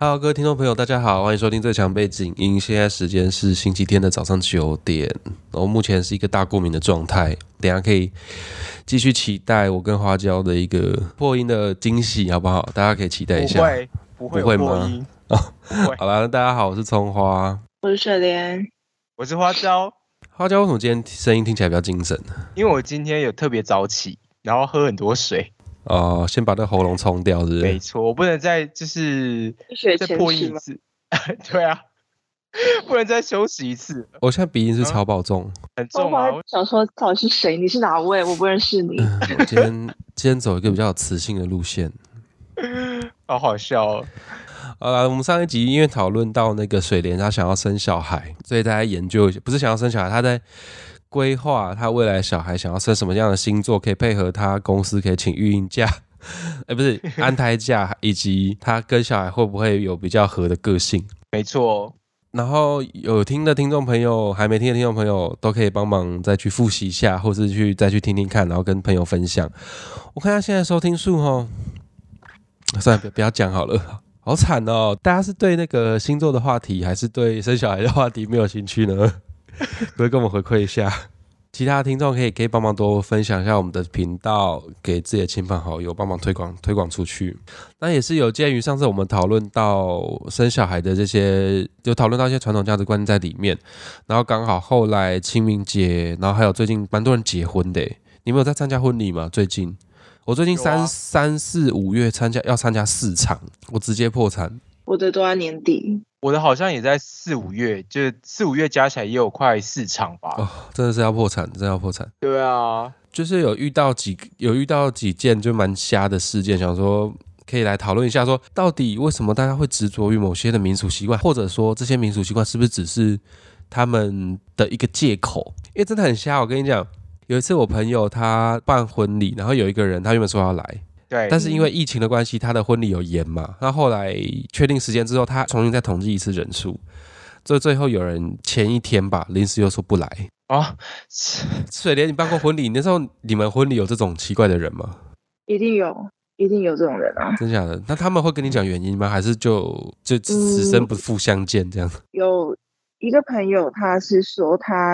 Hello，各位听众朋友，大家好，欢迎收听最强背景音。现在时间是星期天的早上九点，我目前是一个大过敏的状态，等下可以继续期待我跟花椒的一个破音的惊喜，好不好？大家可以期待一下。不会，不会不会吗哦，不会好啦，那大家好，我是葱花。我是水莲，我是花椒，花椒为什么今天声音听起来比较精神？因为我今天有特别早起，然后喝很多水。哦、先把那喉咙冲掉，是不是？没错，我不能再就是学再破一次。对啊，不能再休息一次，我现在鼻音是超爆重，很重啊。我想说到底是谁？你是哪位？我不认识你。我今天今天走一个比较有磁性的路线。好好笑哦。好了，我们上一集因为讨论到那个水莲，她想要生小孩，所以大家研究一下，不是想要生小孩，她在规划他未来小孩想要生什么样的星座，可以配合他公司可以请育婴假，哎、不是 安胎假，以及他跟小孩会不会有比较合的个性。没错，然后有听的听众朋友，还没听的听众朋友，都可以帮忙再去复习一下，或是去再去听听看，然后跟朋友分享。我看一下现在收听数哦，算了，不不要讲好了，好惨哦！大家是对那个星座的话题，还是对生小孩的话题没有兴趣呢？可不可以跟我们回馈一下？其他的听众可以可以帮忙多分享一下我们的频道，给自己的亲朋好友帮忙推广推广出去。那也是有鉴于上次我们讨论到生小孩的这些，就讨论到一些传统价值观在里面，然后刚好后来清明节，然后还有最近蛮多人结婚的，你们有在参加婚礼吗？最近我最近三、三四五月参加要参加四场，我直接破产。我的都在年底，我的好像也在四五月，就是四五月加起来也有快四场吧。哦，真的是要破产，真的要破产。对啊，就是有遇到几有遇到几件就蛮瞎的事件，想说可以来讨论一下说到底为什么大家会执着于某些的民俗习惯，或者说这些民俗习惯是不是只是他们的一个借口？因为真的很瞎。我跟你讲，有一次我朋友他办婚礼，然后有一个人他原本说要来，对，但是因为疫情的关系，他的婚礼有延嘛，那后来确定时间之后，他重新再统计一次人数。最最后有人前一天吧，临时又说不来。啊，水莲，你办过婚礼？那时候你们婚礼有这种奇怪的人吗？一定有，一定有这种人啊。真假的？那他们会跟你讲原因吗？还是就就此生不复相见这样？有一个朋友，他是说他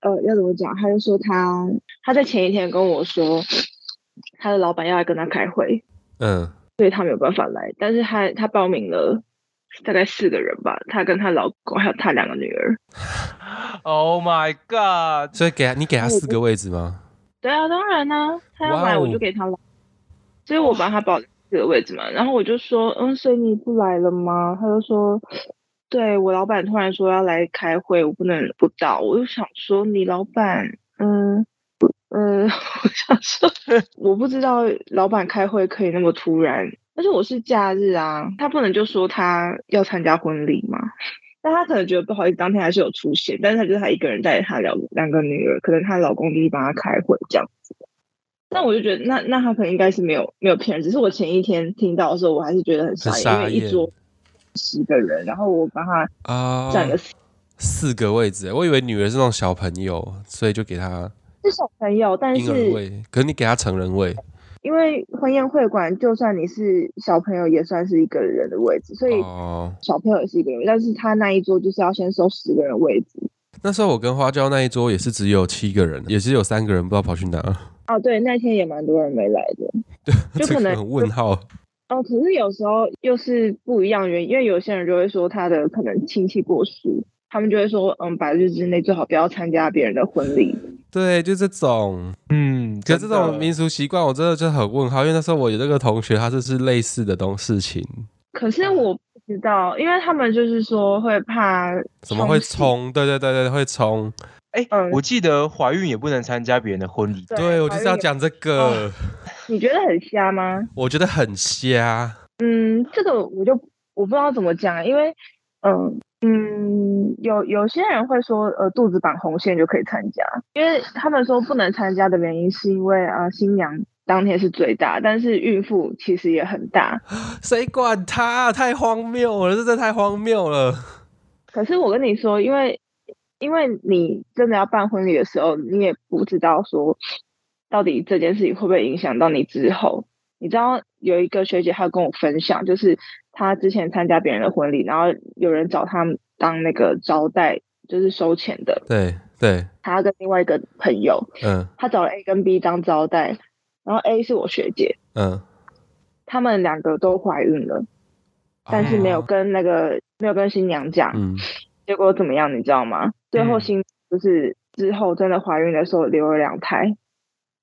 呃要怎么讲？他就说他他在前一天跟我说，他的老板要来跟他开会，嗯，所以他没有办法来。但是他他报名了大概四个人吧，他跟他老公还有他两个女儿。Oh my God！所以给他你给他四个位置吗？对啊，当然啦、他要来我就给他来，所以我帮他保四个位置嘛。然后我就说，嗯，所以你不来了吗？他就说，对我老板突然说要来开会，我不能不到。我就想说，你老板，嗯，不，嗯，我想说，我不知道老板开会可以那么突然，而且我是假日啊，他不能就说他要参加婚礼嘛。但他可能觉得不好意思，当天还是有出现，但是他就是他一个人带着他两两个女儿，可能她老公就是帮他开会这样子。那我就觉得，那那他可能应该是没有没有骗人，只是我前一天听到的时候，我还是觉得很傻眼，因为一桌十个人，然后我帮他啊、占了四四个位置，我以为女儿是那种小朋友，所以就给她是小朋友，但婴儿是位，可是你给他成人位因为婚宴会馆，就算你是小朋友，也算是一个人的位置，所以哦。小朋友也是一个人，但是他那一桌就是要先收十个人位置。那时候我跟花椒那一桌也是只有七个人，也是有三个人不知道跑去哪，哦，对，那天也蛮多人没来的。对就这可能很问号。哦，可是有时候又是不一样的原因，因为有些人就会说他的可能亲戚过世，他们就会说，嗯，百日之内最好不要参加别人的婚礼。对，就这种。嗯，可是这种民俗习惯，我真的就很问号，因为那时候我有那个同学，他就是类似的东事情，可是我不知道，因为他们就是说会怕怎么会冲冲？对对对对，会冲。哎、嗯我记得怀孕也不能参加别人的婚礼。对对我就是要讲这个，你觉得很瞎吗？我觉得很瞎。嗯，这个我就我不知道怎么讲，因为嗯嗯，有有些人会说，呃，肚子绑红线就可以参加，因为他们说不能参加的原因是因为啊、呃新娘当天是最大，但是孕妇其实也很大。谁管他、啊？太荒谬了，这真的太荒谬了。可是我跟你说，因为因为你真的要办婚礼的时候，你也不知道说到底这件事情会不会影响到你之后。你知道有一个学姐她跟我分享，就是他之前参加别人的婚礼，然后有人找他当那个招待，就是收钱的。对对，他跟另外一个朋友，嗯他找了 A 跟 B 当招待，然后 A 是我学姐，嗯，他们两个都怀孕了，但是没有哦跟那个、没有跟新娘讲。嗯结果怎么样，你知道吗？最后嗯新就是之后真的怀孕的时候留了两胎，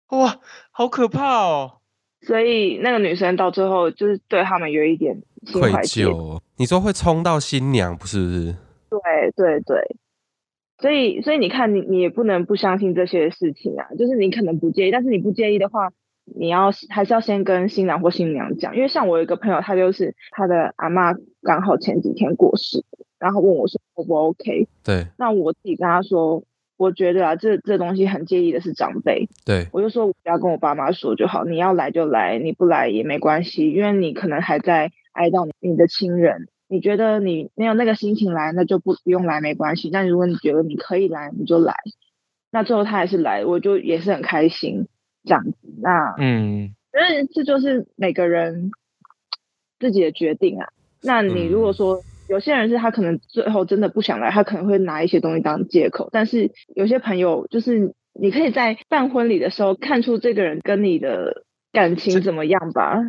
哇，好可怕哦！所以那个女生到最后就是对他们有一点心愧怀疚哦。你说会冲到新娘，不是不是？对对对，所以所以你看你你也不能不相信这些事情啊，就是你可能不介意，但是你不介意的话，你要还是要先跟新郎或新娘讲，因为像我有一个朋友，他就是他的阿妈刚好前几天过世，然后问我说 O 不 OK，对。那我自己跟他说，我觉得啊这这东西很介意的是长辈，对，我就说我不要跟我爸妈说就好，你要来就来，你不来也没关系，因为你可能还在哀悼你你的亲人。你觉得你没有那个心情来，那就不不用来没关系。但如果你觉得你可以来，你就来。那最后他还是来，我就也是很开心这样子。那嗯，因为这就是每个人自己的决定啊。那你如果说、有些人是他可能最后真的不想来，他可能会拿一些东西当借口。但是有些朋友就是你可以在办婚礼的时候看出这个人跟你的感情怎么样吧。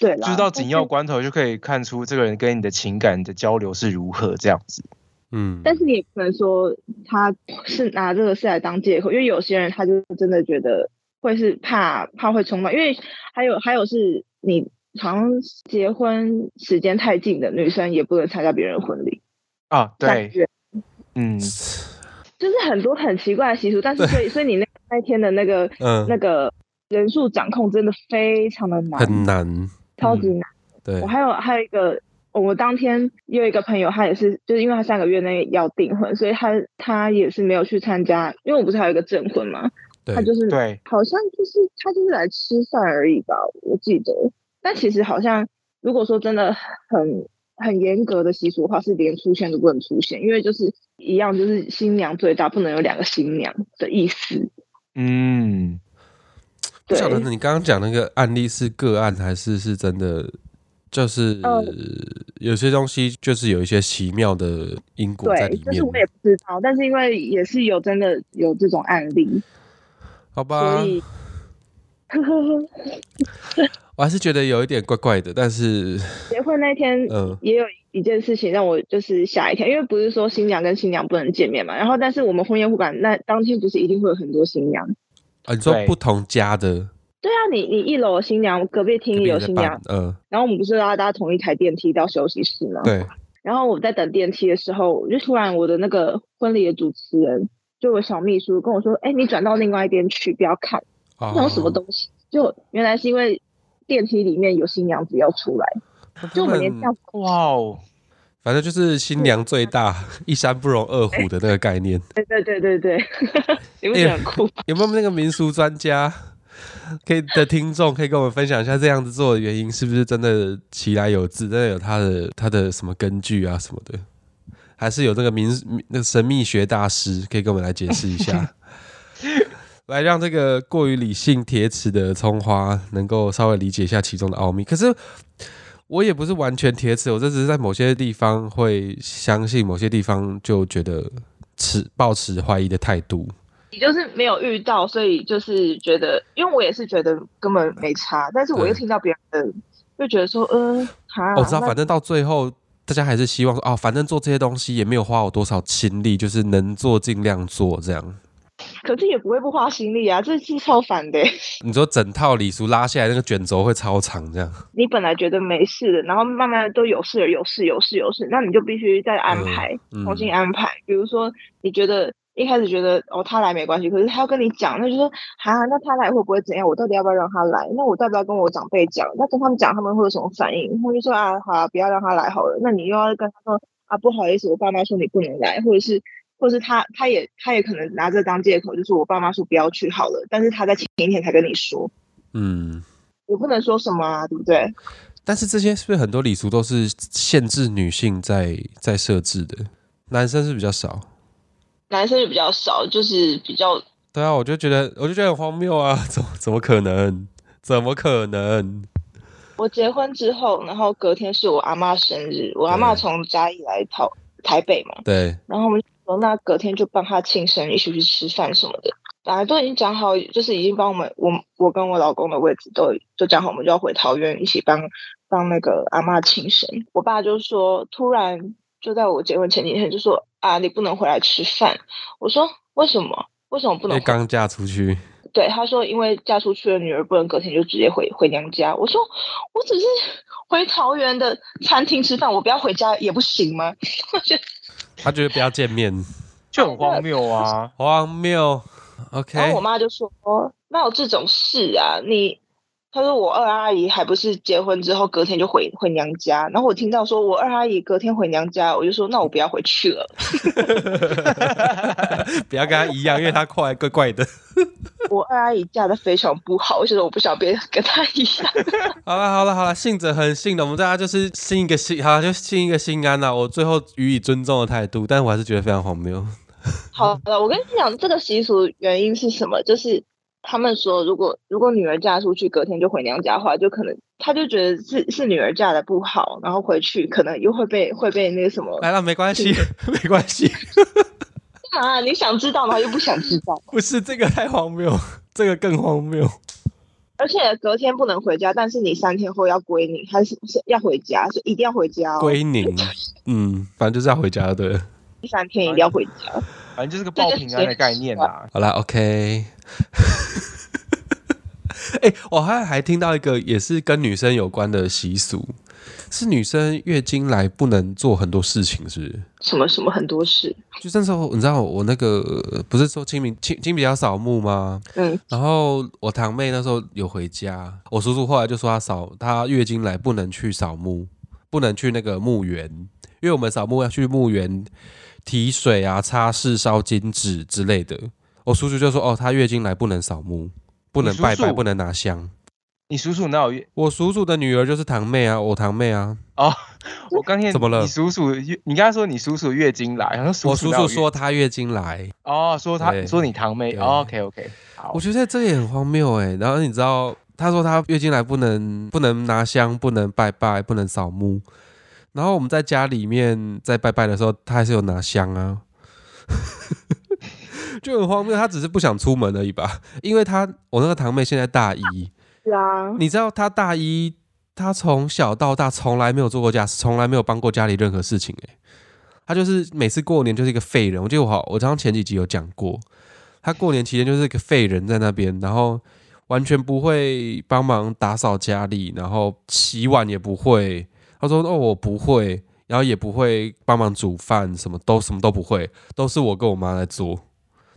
对啦，就是到紧要关头就可以看出这个人跟你的情感的交流是如何这样子。嗯，但是你也不能说他是拿这个事来当借口，因为有些人他就真的觉得会是怕怕会冲动，因为还有还有是你好像结婚时间太近的女生也不能参加别人的婚礼，啊，对，嗯，就是很多很奇怪的习俗，但是所以所以你那那天的那个、嗯那个人数掌控真的非常的难，很难，超级难。对我，还有还有一个，我当天也有一个朋友，他也是，就是因为他三个月内要订婚，所以他他也是没有去参加，因为我不是还有一个证婚嘛，对他就是对，好像就是他就是来吃饭而已吧，我记得。但其实好像如果说真的很很严格的习俗的话，是连出现都不能出现，因为就是一样，就是新娘最大，不能有两个新娘的意思。嗯，对，不晓得你刚刚讲那个案例是个案还是是真的，就是呃有些东西就是有一些奇妙的因果在，里面就是，我也不知道，但是因为也是有真的有这种案例，好吧所？以，呵呵呵。我还是觉得有一点怪怪的，但是结婚那天嗯也有一件事情让我就是吓一跳，因为不是说新娘跟新娘不能见面嘛，然后但是我们婚宴会馆那当天不是一定会有很多新娘？啊，你说不同家的对啊，你你一楼有新娘，隔壁厅也有新娘伴，，嗯，然后我们不是要搭同一台电梯到休息室吗？。对，然后我在等电梯的时候，我就突然我的那个婚礼的主持人，就我小秘书跟我说：“哎，你转到另外一边去，不要看。”哦那种什么东西？就原来是因为电梯里面有新娘子要出来，就我们连这样哇哦，反正就是新娘最大，一山不容二虎的那个概念。对对对对对，你不觉得很酷吗？有没有那个民俗专家 可以的听众可以跟我们分享一下这样子做的原因是不是真的其来有自，真的有他的他的什么根据啊什么的？还是有那个民那个神秘学大师可以跟我们来解释一下，来让这个过于理性铁齿的葱花能够稍微理解一下其中的奥秘。可是我也不是完全铁齿，我这只是在某些地方会相信，某些地方就觉得持抱持怀疑的态度。你就是没有遇到，所以就是觉得，因为我也是觉得根本没差，但是我又听到别人的，就觉得说，嗯，哈，我知道，反正到最后，大家还是希望说，哦，反正做这些东西也没有花我多少心力，就是能做尽量做这样。可是也不会不花心力啊，这是超烦的。你说整套礼俗拉下来，那个卷轴会超长这样。你本来觉得没事的，然后慢慢都有事了，有事有事有事，那你就必须再安排，嗯重新安排。比如说，你觉得一开始觉得哦他来没关系，可是他要跟你讲，那就说啊，那他来会不会怎样？我到底要不要让他来？那我要不要跟我长辈讲？那跟他们讲，他们会有什么反应？他们就说啊，好啊，不要让他来好了。那你又要跟他说啊，不好意思，我爸妈说你不能来，或者是。或是他，他也，他也可能拿这当借口，就是我爸妈说不要去好了，但是他在前一天才跟你说，嗯，我不能说什么啊，对不对？但是这些是不是很多礼俗都是限制女性在在设置的，男生是比较少。男生就比较少，就是比较对啊，我就觉得，我就觉得很荒谬啊！怎么怎么可能？怎么可能？我结婚之后，然后隔天是我阿妈生日，我阿妈从嘉义来台台北嘛，对，然后我们那隔天就帮他庆生，一起去吃饭什么的。本来都已经讲好，就是已经帮我们我我跟我老公的位置都都讲好，我们就要回桃园一起帮帮那个阿妈庆生。我爸就说，突然就在我结婚前几天就说啊，你不能回来吃饭。我说为什么？为什么不能刚嫁出去，对，他说因为嫁出去的女儿不能隔天就直接回回娘家。我说我只是回桃园的餐厅吃饭，我不要回家也不行吗？我觉得他觉得不要见面，就很荒谬啊！荒谬。OK，然后我妈就说：“哪有这种事啊？你，她说我二阿姨还不是结婚之后隔天就回回娘家。然后我听到说我二阿姨隔天回娘家，我就说那我不要回去了。不要跟他一样，因为他快怪怪的。我二阿姨嫁的非常不好，我觉得我不想别跟她一样。好了好了好了，信者很信的，我们大家就是信一个心，好就信一个心安呐。我最后予以尊重的态度，但我还是觉得非常荒谬。好了，我跟你讲，这个习俗原因是什么？就是他们说，如果如果女儿嫁出去，隔天就回娘家的话，就可能他就觉得是是女儿嫁的不好，然后回去可能又会被会被那个什么来了，没关系，没关系，啊？你想知道，吗又不想知道。不是这个太荒谬，这个更荒谬。而且隔天不能回家，但是你三天后要归宁，还是是要回家，是一定要回家哦。归宁，嗯，反正就是要回家的。对第三天一定要回家。反正就是个报平安的概念啦。好啦 o k 哎、我还还听到一个也是跟女生有关的习俗，是女生月经来不能做很多事情，是不是？什么什么很多事，就那时候，你知道我那个不是说清明清清比较扫墓吗？嗯，然后我堂妹那时候有回家，我叔叔后来就说她扫她月经来不能去扫墓，不能去那个墓园，因为我们扫墓要去墓园提水啊、擦拭、烧金纸之类的。我叔叔就说哦，她月经来不能扫墓，不能拜拜，不能拿香。你叔叔哪有月？我叔叔的女儿就是堂妹啊，我堂妹啊。哦我刚听怎么了你叔叔月，你刚才说你叔叔月经来，然后叔我叔叔说他月经来，哦，说他对说你堂妹。哦 OK OK，好我，觉得这也很荒谬哎。然后你知道，他说他月经来不能不能拿香，不能拜拜，不能扫墓。然后我们在家里面在拜拜的时候，他还是有拿香啊，就很荒谬。他只是不想出门而已吧？因为他我那个堂妹现在大一，是啊，你知道她大一，她从小到大从来没有做过家事，从来没有帮过家里任何事情、欸。她就是每次过年就是一个废人。我记得我好，我刚刚前几集有讲过，她过年期间就是一个废人在那边，然后完全不会帮忙打扫家里，然后洗碗也不会。她说：“哦，我不会。”然后也不会帮忙煮饭，什么都什么都不会，都是我跟我妈在做。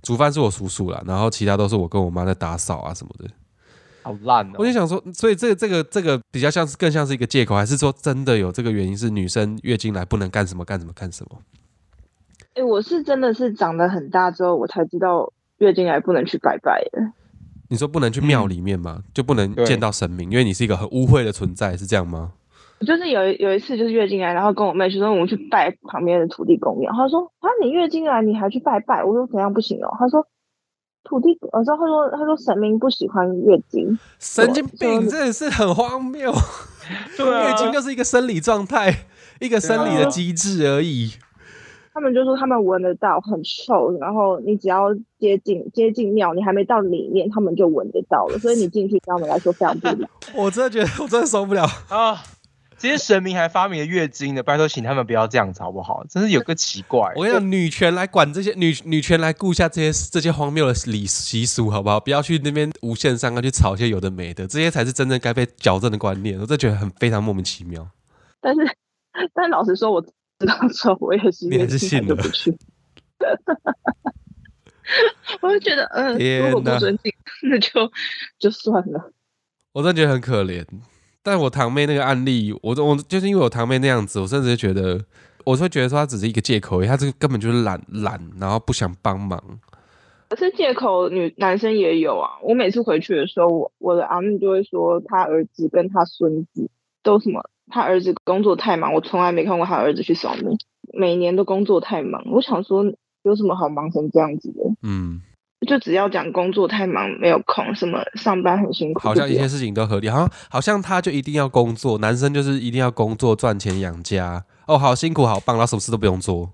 煮饭是我叔叔啦，然后其他都是我跟我妈在打扫啊什么的。好烂哦我。就想说，所以这个这个这个比较像是更像是一个借口，还是说真的有这个原因是女生月经来不能干什么干什么干什么？哎、我是真的是长得很大之后，我才知道月经来不能去拜拜的。你说不能去庙里面吗？就不能见到神明，因为你是一个很污秽的存在，是这样吗？就是有一有一次就是月经来，然后跟我妹说我们去拜旁边的土地公庙，她说啊你月经来你还去拜拜，我说怎样不行哦？她说土地，我说她说她说神明不喜欢月经，神经病，真的是很荒谬。对啊月经就是一个生理状态，一个生理的机制而已。他们就说他们闻得到很臭，然后你只要接近接近庙，你还没到里面，他们就闻得到了，所以你进去对他们来说非常不礼貌。我真的觉得，我真的受不了。啊，这些神明还发明了月经的，拜托请他们不要这样子好不好？真是有个奇怪。我跟你讲，女权来管这些女女权来顾一下这些这些荒谬的礼习俗，好不好？不要去那边无限上纲去吵一些有的没的，这些才是真正该被矫正的观念。我真的觉得很非常莫名其妙。但是，但老实说，我知道之后，我也是你还是信了就不去。我就觉得，嗯，如果不尊敬，那就就算了。我真的觉得很可怜。但我堂妹那个案例，我我就是因为我堂妹那样子，我甚至觉得，我会觉得说她只是一个借口她这个根本就是懒懒，然后不想帮忙。可是借口女男生也有啊。我每次回去的时候，我我的阿妹就会说，她儿子跟她孙子都什么，她儿子工作太忙，我从来没看过她儿子去扫墓，每年都工作太忙。我想说，有什么好忙成这样子的？嗯，就只要讲工作太忙没有空，什么上班很辛苦，好像一切事情都合理，好像好像他就一定要工作，男生就是一定要工作赚钱养家。哦，好辛苦，好棒，然后什么事都不用做，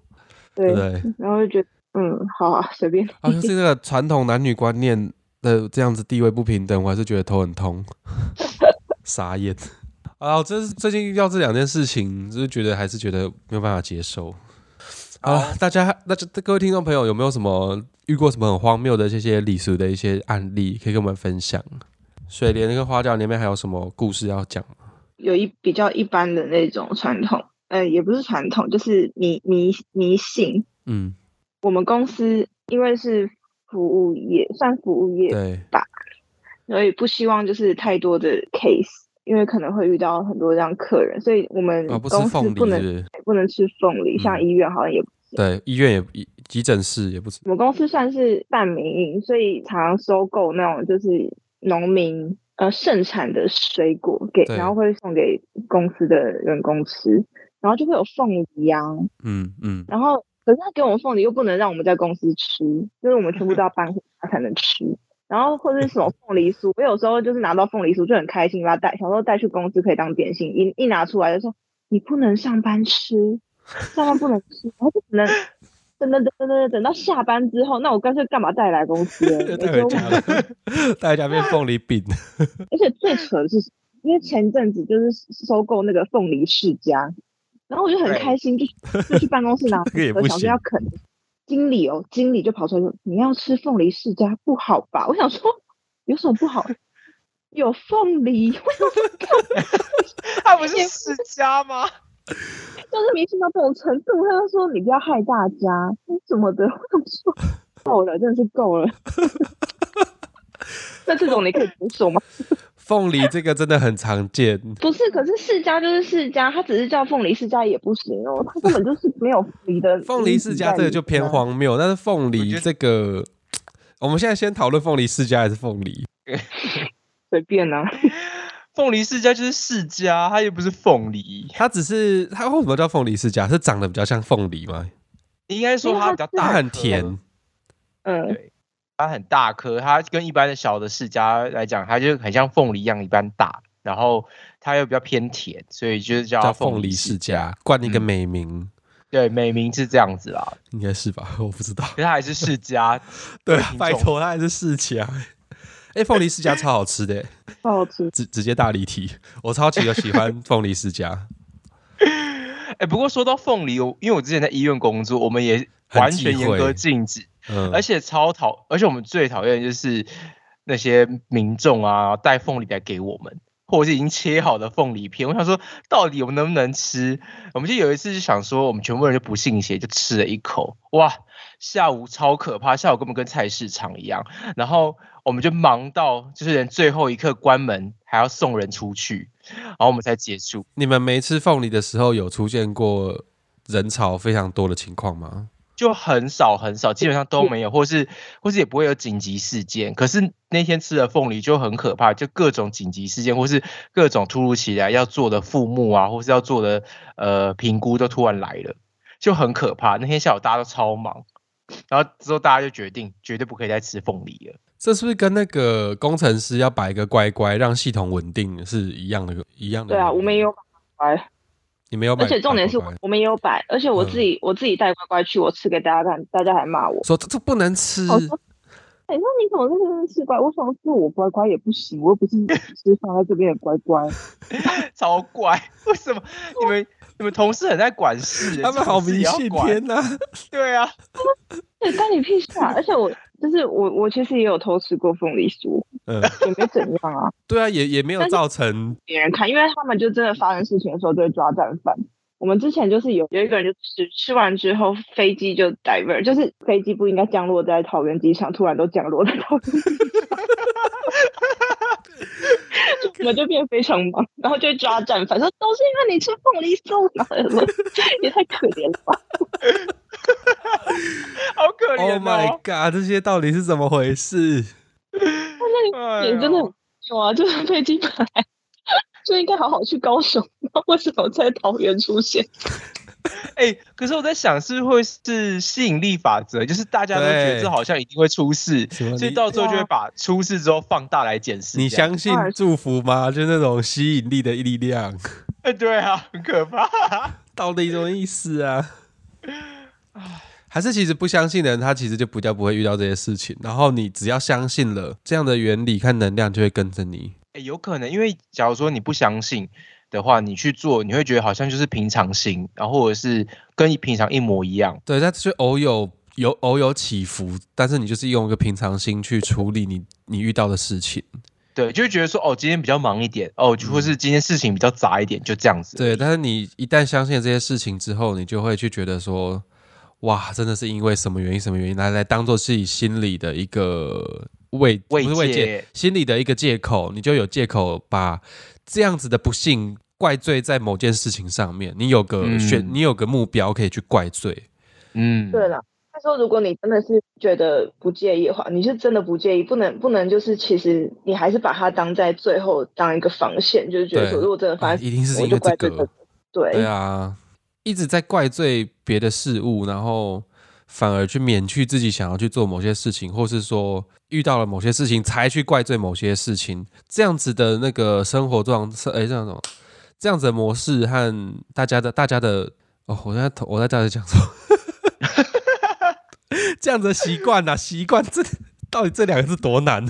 对对不，对？然后就觉得嗯好啊，随便。好像是这个传统男女观念的这样子地位不平等，我还是觉得头很痛，傻眼。啊，这是最近遇到这两件事情，就是觉得还是觉得没有办法接受。好了，大家那就各位听众朋友有没有什么遇过什么很荒谬的这些礼俗的一些案例，可以跟我们分享？水莲那个花轿那边还有什么故事要讲吗？有一比较一般的那种传统，呃，也不是传统，就是迷迷迷信。嗯，我们公司因为是服务业，算服务业，对，所以不希望就是太多的 case，因为可能会遇到很多这样客人，所以我们啊，不吃公司凤梨不能、是不不能吃凤梨，像嗯医院好像也不行。对，医院也医急诊室也不止。我们公司算是半民营，所以常收购那种就是农民呃盛产的水果给，然后会送给公司的员工吃，然后就会有凤梨啊、嗯嗯，然后可是他给我们凤梨又不能让我们在公司吃，就是我们全部都要搬回家才能吃。然后或者是什么凤梨酥，我有时候就是拿到凤梨酥就很开心，把它带，想说带去公司可以当点心，一一拿出来就说你不能上班吃，上班不能吃，然后就只能等等等等等等到下班之后，那我干脆干嘛带来公司了？带回家了，带回家变凤梨饼。而且最扯的是，因为前阵子就是收购那个凤梨世家，然后我就很开心，就 就去办公室拿我想说这个也不行要啃。经理哦，经理就跑出来说：“你要吃凤梨世家不好吧？”我想说有什么不好？有凤梨，他不是世家吗？就是迷信到这种程度，他就说你不要害大家什么的。我想说够了，真的是够了。那这种你可以接受吗？凤梨这个真的很常见，不是，可是世家就是世家，他只是叫凤梨世家也不行哦，他根本就是没有凤梨的。凤梨世家这个就偏。荒谬，但是凤梨这个，我们现在先讨论凤梨世家还是凤梨？随便啊，凤梨世家就是世家，它又不是凤梨。它只是它为什么叫凤梨世家？是长得比较像凤梨吗？应该说它比较大，它很甜，嗯，对它很大颗，它跟一般的小的世家来讲，它就很像凤梨一样一般大，然后它又比较偏甜，所以就是叫凤梨世家，冠一个嗯美名，对，美名是这样子啦，应该是吧？我不知道。可是它还是世家。对啊，拜托，它还是世家。哎，凤梨世家超好吃的，超好吃。直直接大离题。我超级的喜欢凤梨世家，哎、不过说到凤梨，我因为我之前在医院工作，我们也完全严格禁止，嗯，而且超讨，而且我们最讨厌就是那些民众啊带凤梨来给我们，或者是已经切好的凤梨片。我想说，到底我们能不能吃？我们就有一次就想说，我们全部人就不信邪，就吃了一口，哇！下午超可怕，下午根本跟菜市场一样。然后我们就忙到就是连最后一刻关门还要送人出去，然后我们才结束。你们没吃凤梨的时候有出现过人潮非常多的情况吗？就很少很少，基本上都没有，或是或是也不会有紧急事件。可是那天吃的凤梨就很可怕，就各种紧急事件，或是各种突如其来要做的复目啊，或是要做的呃评估都突然来了，就很可怕。那天下午大家都超忙，然后之后大家就决定绝对不可以再吃凤梨了。这是不是跟那个工程师要摆一个乖乖让系统稳定是一样的？一样的？对啊，我们也有摆，你没有摆，而且重点是乖乖我们也有摆，而且我自己、我自己带乖乖去，我吃给大家看，大家还骂我。说这这不能吃，哎、那你怎么在这边吃乖？我想说我乖乖也不行，我又不是吃放在这边的乖乖。超怪，为什么你们你们同事很在管事？他们好迷信，天哪！对啊，对，关你屁事啊！而且我就是我，我其实也有偷吃过凤梨酥，嗯，也没怎样啊。对啊，也也没有造成别人看，因为他们就真的发生事情的时候就会抓战犯。我们之前就是有有一个人就吃吃完之后，飞机就 divert，就是飞机不应该降落在桃园机场，突然都降落在桃园机场，我们就变非常忙，然后就抓战犯，说都是因为你吃凤梨酥嘛，我说 也太可怜了吧。好可 Oh 怜 my 哦。god！这些到底是怎么回事？哎也真的呦有啊，就是飞机本来就应该好好去高雄，那为什么在桃园出现？哎、哎、可是我在想，是会是吸引力法则，就是大家都觉得这好像一定会出事，所以到最后就会把出事之后放大来检视。你相信祝福吗？就那种吸引力的力量，哎，对啊，很可怕。到底什么意思啊？还是其实不相信的人，他其实就比较不会遇到这些事情。然后你只要相信了这样的原理，看能量就会跟着你。哎，有可能，因为假如说你不相信的话，你去做，你会觉得好像就是平常心，然后或者是跟平常一模一样。对，但是偶有有偶有起伏，但是你就是用一个平常心去处理你你遇到的事情。对，就会觉得说，哦，今天比较忙一点，哦，或是今天事情比较杂一点，就这样子。对，但是你一旦相信了这些事情之后，你就会去觉得说，哇，真的是因为什么原因什么原因来来当做自己心里的一个慰慰藉，心里的一个借口，你就有借口把这样子的不幸怪罪在某件事情上面，你有个嗯选，你有个目标可以去怪罪。嗯，对了，他说如果你真的是觉得不介意的话，你是真的不介意，不能不能就是其实你还是把它当在最后当一个防线，就是觉得说如果真的发生，啊一定是我就因为这个怪罪这个。对对啊，一直在怪罪别的事物，然后反而去免去自己想要去做某些事情，或是说遇到了某些事情才去怪罪某些事情，这样子的那个生活状，哎，这样种这样子的模式和大家的大家的哦，我在我在大家讲说，这样子的习惯呐，习惯这到底这两个字多难？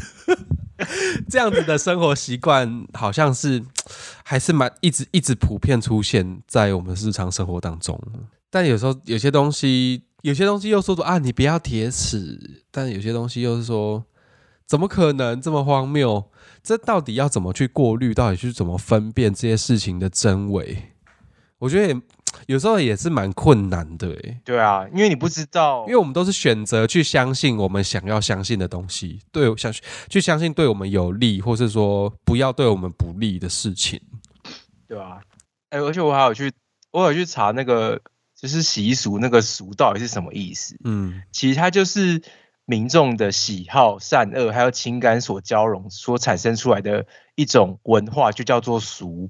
这样子的生活习惯好像是还是蛮一直一直普遍出现在我们日常生活当中，但有时候有些东西，有些东西又说说啊，你不要铁齿，但有些东西又是说，怎么可能这么荒谬？这到底要怎么去过滤？到底去怎么分辨这些事情的真伪？我觉得也有时候也是蛮困难的诶，对啊，因为你不知道，因为我们都是选择去相信我们想要相信的东西，对，想去相信对我们有利，或是说不要对我们不利的事情。对啊，哎，而且我还有去，我有去查那个就是习俗，那个俗到底是什么意思？嗯，其实它就是民众的喜好、善恶还有情感所交融所产生出来的一种文化，就叫做俗。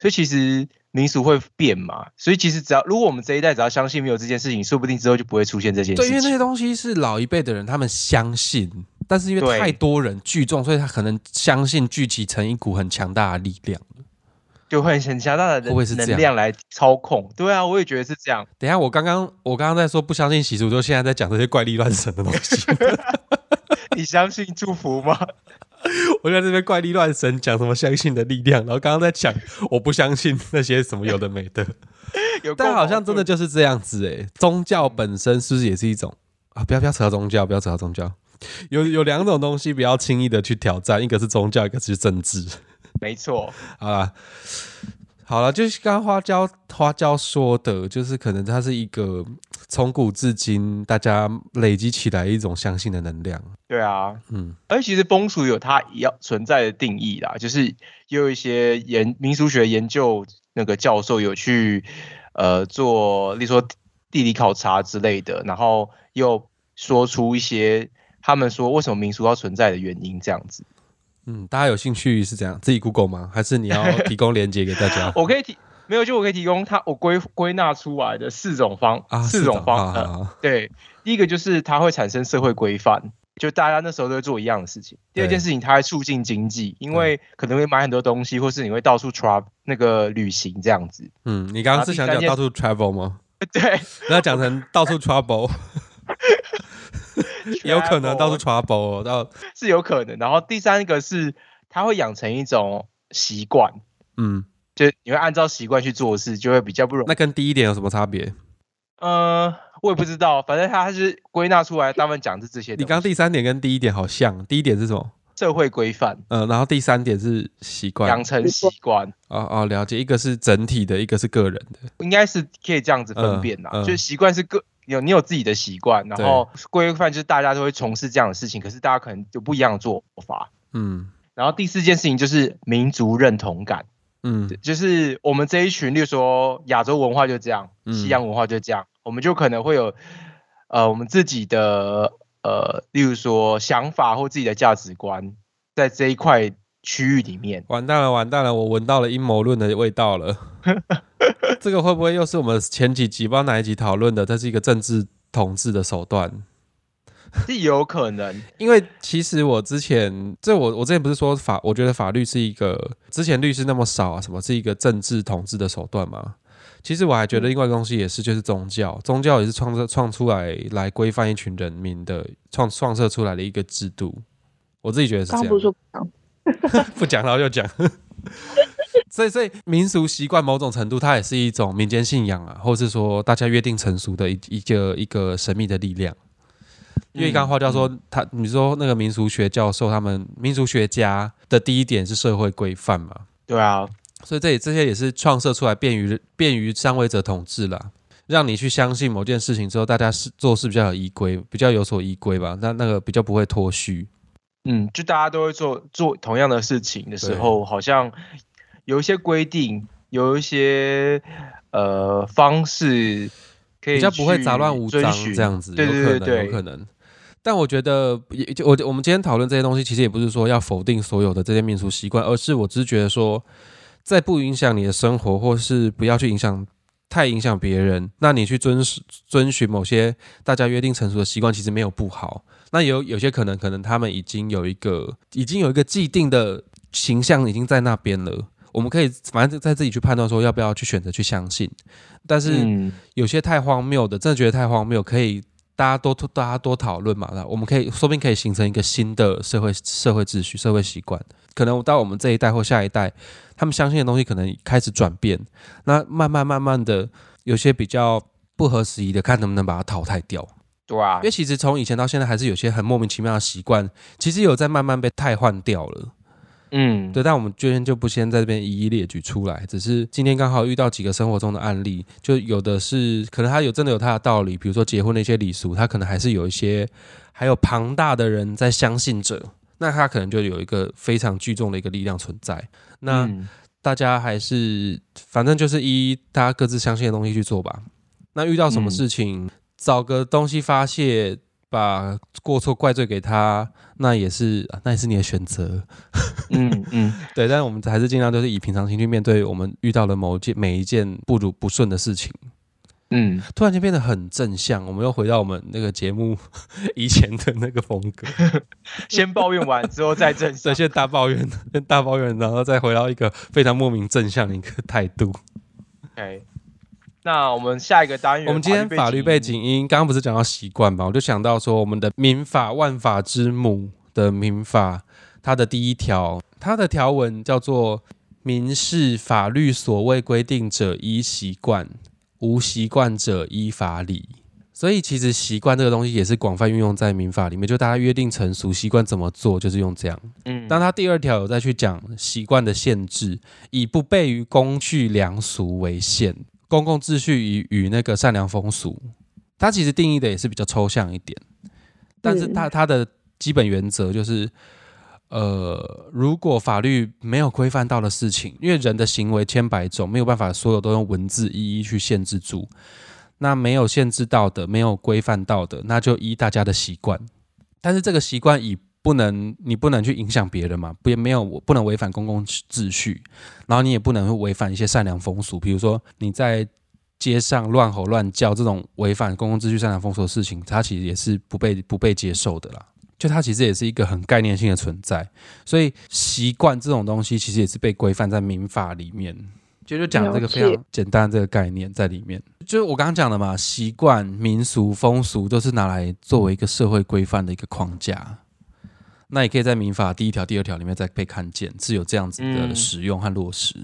所以其实民俗会变嘛，所以其实只要如果我们这一代只要相信没有这件事情，说不定之后就不会出现这件事对，因为。那些东西是老一辈的人他们相信，但是因为太多人聚众，所以他可能相信聚集成一股很强大的力量。就会很强大的能量来操控。对啊，我也觉得是这样。等一下，我刚刚我刚刚在说不相信习俗，就现在在讲这些怪力乱神的东西。你相信祝福吗？我在这边怪力乱神讲什么相信的力量，然后刚刚在讲我不相信那些什么有的没的，但好像真的就是这样子诶、宗教本身是不是也是一种啊？不要不要扯到宗教，不要扯到宗教。有有两种东西不要轻易的去挑战，一个是宗教，一个是政治。没错。好啦，好了，就是刚刚花椒花椒说的，就是可能它是一个从古至今大家累积起来一种相信的能量。对啊，嗯，而其实风俗有它要存在的定义啦，就是也有一些研民俗学研究那个教授有去呃做，例如说地理考察之类的，然后又说出一些他们说为什么民俗要存在的原因，这样子。嗯，大家有兴趣是怎样自己 Google 吗？还是你要 提供链接给大家？我可以提没有，就我可以提供他我归归纳出来的四种方、啊，四种方呃好好好对，第一个就是它会产生社会规范，就大家那时候都会做一样的事情。第二件事情，它会促进经济，因为可能会买很多东西，或是你会到处 travel 那个旅行这样子。嗯，你刚刚是想讲到处 travel 吗？对，那讲成到处 trouble，有可能到处 trouble 哦，到是有可能。然后第三个是他会养成一种习惯，嗯，就你会按照习惯去做事，就会比较不容易。那跟第一点有什么差别？呃，我也不知道，反正他是归纳出来，大部分讲是这些。你刚刚第三点跟第一点好像，第一点是什么？社会规范，嗯，然后第三点是习惯。养成习惯。哦哦，了解，一个是整体的，一个是个人的。应该是可以这样子分辨啦，嗯嗯就是习惯是个有你有自己的习惯，然后规范就是大家都会从事这样的事情，可是大家可能有不一样的做法。嗯。然后第四件事情就是民族认同感，嗯。就是我们这一群，例如说亚洲文化就这样，嗯西洋文化就这样，我们就可能会有呃我们自己的呃，例如说想法或自己的价值观，在这一块区域里面。完蛋了，完蛋了，我闻到了阴谋论的味道了。这个会不会又是我们前几集不知道哪一集讨论的？这是一个政治统治的手段。是有可能，因为其实我之前，这我我之前不是说法，我觉得法律是一个之前律师那么少啊，什么是一个政治统治的手段吗？其实我还觉得另外一个东西也是，就是宗教，宗教也是创设创出来来规范一群人民的创创设出来的一个制度。我自己觉得是这样。刚不是说 不讲不讲，然后又讲。所以，所以民俗习惯某种程度，它也是一种民间信仰啊，或是说大家约定成熟的一一个一个神秘的力量。因为刚刚花教说，他你说那个民俗学教授，他们民俗学家的第一点是社会规范嘛？对啊，所以这里这些也是创设出来便于便于上位者统治啦，让你去相信某件事情之后，大家是做事比较有依规，比较有所依规吧？那那个比较不会脱虚。嗯，就大家都会做做同样的事情的时候，好像有一些规定，有一些呃方式，可以比较不会杂乱无章这样子，对对有可能对对有可能。但我觉得，也就我我们今天讨论这些东西，其实也不是说要否定所有的这些民俗习惯，而是我只是觉得说，在不影响你的生活，或是不要去影响太影响别人，那你去遵守遵循某些大家约定成熟的习惯，其实没有不好。那有有些可能，可能他们已经有一个已经有一个既定的形象已经在那边了，我们可以反正再自己去判断说要不要去选择去相信。但是，嗯有些太荒谬的，真的觉得太荒谬，可以大家多大家多讨论嘛。那我们可以说不定可以形成一个新的社会社会秩序、社会习惯。可能到我们这一代或下一代，他们相信的东西可能开始转变。那慢慢慢慢的，有些比较不合时宜的，看能不能把它淘汰掉。对啊因为，其实从以前到现在，还是有些很莫名其妙的习惯，其实有在慢慢被汰换掉了。嗯，对，但我们今天就不先在这边一一列举出来，只是今天刚好遇到几个生活中的案例，就有的是可能他有真的有他的道理，比如说结婚的一些礼俗，他可能还是有一些还有庞大的人在相信着，那他可能就有一个非常聚众的一个力量存在。那嗯大家还是反正就是依大家各自相信的东西去做吧。那遇到什么嗯事情，找个东西发泄，把过错怪罪给他，那也是那也是你的选择。嗯嗯，对，但是我们还是尽量都是以平常心去面对我们遇到的某件每一件不如不顺的事情。嗯，突然间变得很正向，我们又回到我们那个节目 以前的那个风格，先抱怨完之后再正对，向。先大抱怨，先大抱怨，然后再回到一个非常莫名正向的一个态度。OK，那我们下一个单元，我们今天法律背景音，刚刚不是讲到习惯嘛，我就想到说，我们的民法万法之母的民法，它的第一条，它的条文叫做“民事法律所谓规定者依习惯，无习惯者依法理”。所以其实习惯这个东西也是广泛运用在民法里面，就大家约定成熟，习惯怎么做就是用这样。嗯，当他第二条有再去讲习惯的限制，以不悖于公序良俗为限，公共秩序与与那个善良风俗，它其实定义的也是比较抽象一点，但是它它的基本原则就是，呃，如果法律没有规范到的事情，因为人的行为千百种，没有办法所有都用文字一一去限制住。那没有限制到的，没有规范到的，那就依大家的习惯。但是这个习惯以不能，你不能去影响别人嘛，不也没有我不能违反公共秩序，然后你也不能违反一些善良风俗，比如说你在街上乱吼乱叫这种违反公共秩序、善良风俗的事情，它其实也是不被不被接受的啦。就它其实也是一个很概念性的存在，所以习惯这种东西其实也是被规范在民法里面。就就讲这个非常简单这个概念在里面，就是我刚刚讲的嘛，习惯、民俗、风俗都是拿来作为一个社会规范的一个框架。那也可以在民法第一条、第二条里面再被看见，是有这样子的使用和落实。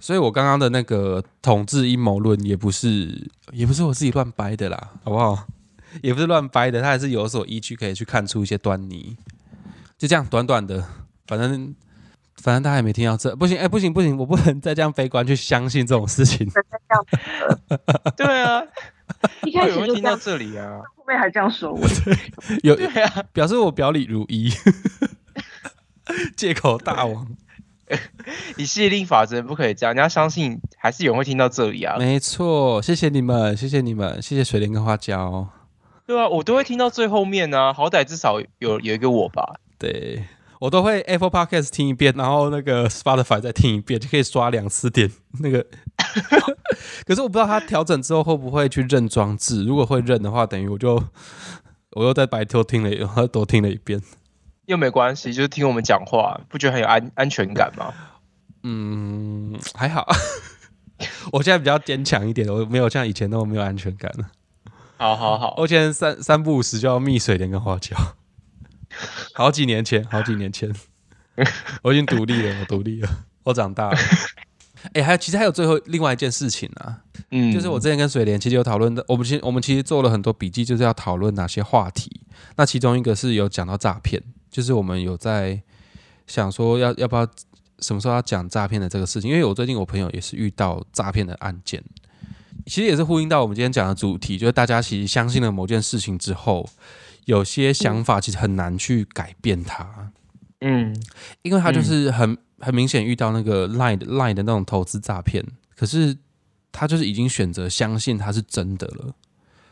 所以我刚刚的那个统治阴谋论也不是，也不是我自己乱掰的啦，好不好？也不是乱掰的，它还是有所依据，可以去看出一些端倪。就这样，短短的，反正反正大家也没听到这，不行，哎、不行不行，我不能再这样悲观去相信这种事情。对啊，一开会有人听到始就这里啊，后面还这样说我，有对啊，表示我表里如一，借口大王。以吸引力法则不可以这样，你要相信，还是有人会听到这里啊。没错，谢谢你们，谢谢你们，谢谢水莲跟花椒。对啊，我都会听到最后面啊，好歹至少有有一个我吧。对我都会 Apple Podcast 听一遍，然后那个 Spotify 再听一遍，就可以刷两次点那个 可是我不知道他调整之后会不会去认装置。如果会认的话，等于我就我又在白头听了，又多听了一遍。又没关系，就是听我们讲话，不觉得很有安安全感吗？嗯，还好。我现在比较坚强一点，我没有像以前那么没有安全感了。好好好，我以前三三不五时就要蜜水莲跟花椒。好几年前，好几年前，我已经独立了，我独立了，我长大了。哎、还有，其实还有最后另外一件事情啊，嗯就是我之前跟水莲其实有讨论的，我们其实我们其实做了很多笔记，就是要讨论哪些话题。那其中一个是有讲到诈骗，就是我们有在想说要要不要什么时候要讲诈骗的这个事情，因为我最近我朋友也是遇到诈骗的案件，其实也是呼应到我们今天讲的主题，就是大家其实相信了某件事情之后，有些想法其实很难去改变它。嗯因为它就是很、很明显遇到那个 line 的 line 的那种投资诈骗，可是他就是已经选择相信他是真的了，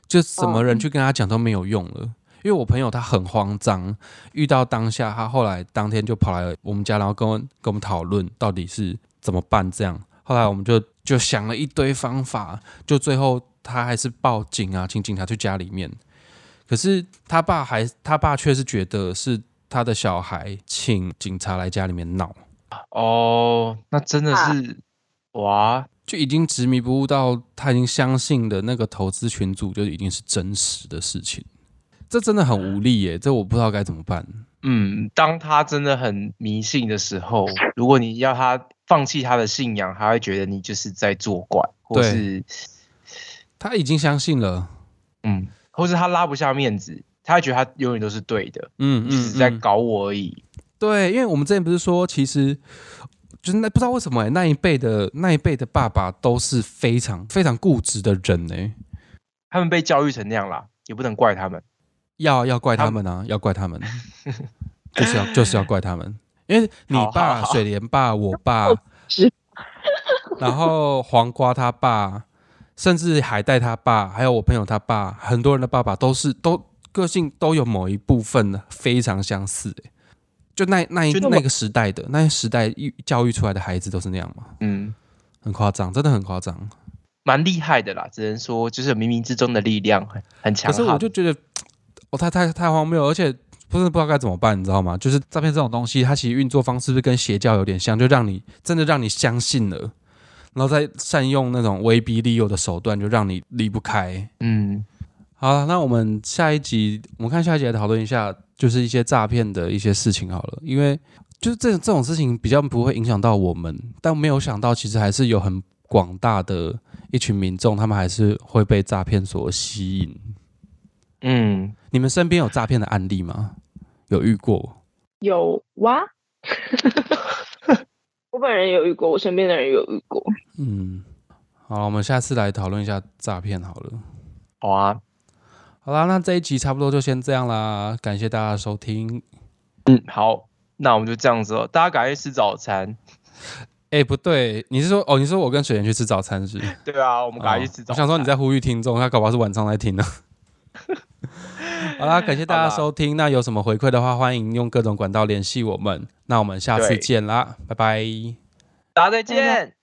就什么人去跟他讲都没有用了。因为我朋友他很慌张，遇到当下他后来当天就跑来我们家，然后跟我跟我们讨论到底是怎么办这样。后来我们就就想了一堆方法，就最后他还是报警啊，请警察去家里面。可是他爸还他爸却是觉得是他的小孩请警察来家里面闹，哦，那真的是哇，就已经执迷不悟到他已经相信的那个投资群组就已经是真实的事情，这真的很无力耶，这我不知道该怎么办。嗯，当他真的很迷信的时候，如果你要他放弃他的信仰，他会觉得你就是在作怪，或对是他已经相信了，嗯，或是他拉不下面子，他会觉得他永远都是对的，嗯嗯只是在搞我而已。对，因为我们之前不是说，其实就是那不知道为什么欸那一辈的那一辈的爸爸都是非常非常固执的人呢，他们被教育成那样啦，也不能怪他们。要要怪他他们啊，要怪他们，就是要就是要怪他们，因为你爸、好好。水莲爸、我爸，然后黄瓜他爸，甚至海带他爸，还有我朋友他爸，很多人的爸爸都是都个性都有某一部分非常相似，欸就那那一那个时代的那些时代育教育出来的孩子都是那样嘛，嗯，很夸张，真的很夸张。蛮厉害的啦，只能说就是冥冥之中的力量很很强。可是我就觉得，哦，太太太荒谬，而且不是不知道该怎么办，你知道吗？就是诈骗这种东西，它其实运作方式是跟邪教有点像？就让你真的让你相信了，然后再善用那种威逼利诱的手段，就让你离不开。嗯，好了，那我们下一集，我们看下一集来讨论一下，就是一些诈骗的一些事情好了，因为就是这这种事情比较不会影响到我们，但没有想到其实还是有很广大的一群民众，他们还是会被诈骗所吸引。嗯，你们身边有诈骗的案例吗？有遇过？有哇，我本人有遇过，我身边的人有遇过。嗯，好，我们下次来讨论一下诈骗好了。好啊，好啦，那这一集差不多就先这样啦，感谢大家收听。嗯，好，那我们就这样子了，大家赶快去吃早餐。哎、不对，你是说哦？你说我跟水源去吃早餐是？对啊，我们赶快去吃早餐。哦我想说你在呼吁听众，他搞不好是晚上在听呢。好啦，感谢大家收听。那有什么回馈的话，欢迎用各种管道联系我们。那我们下次对见啦，拜拜。大家再见。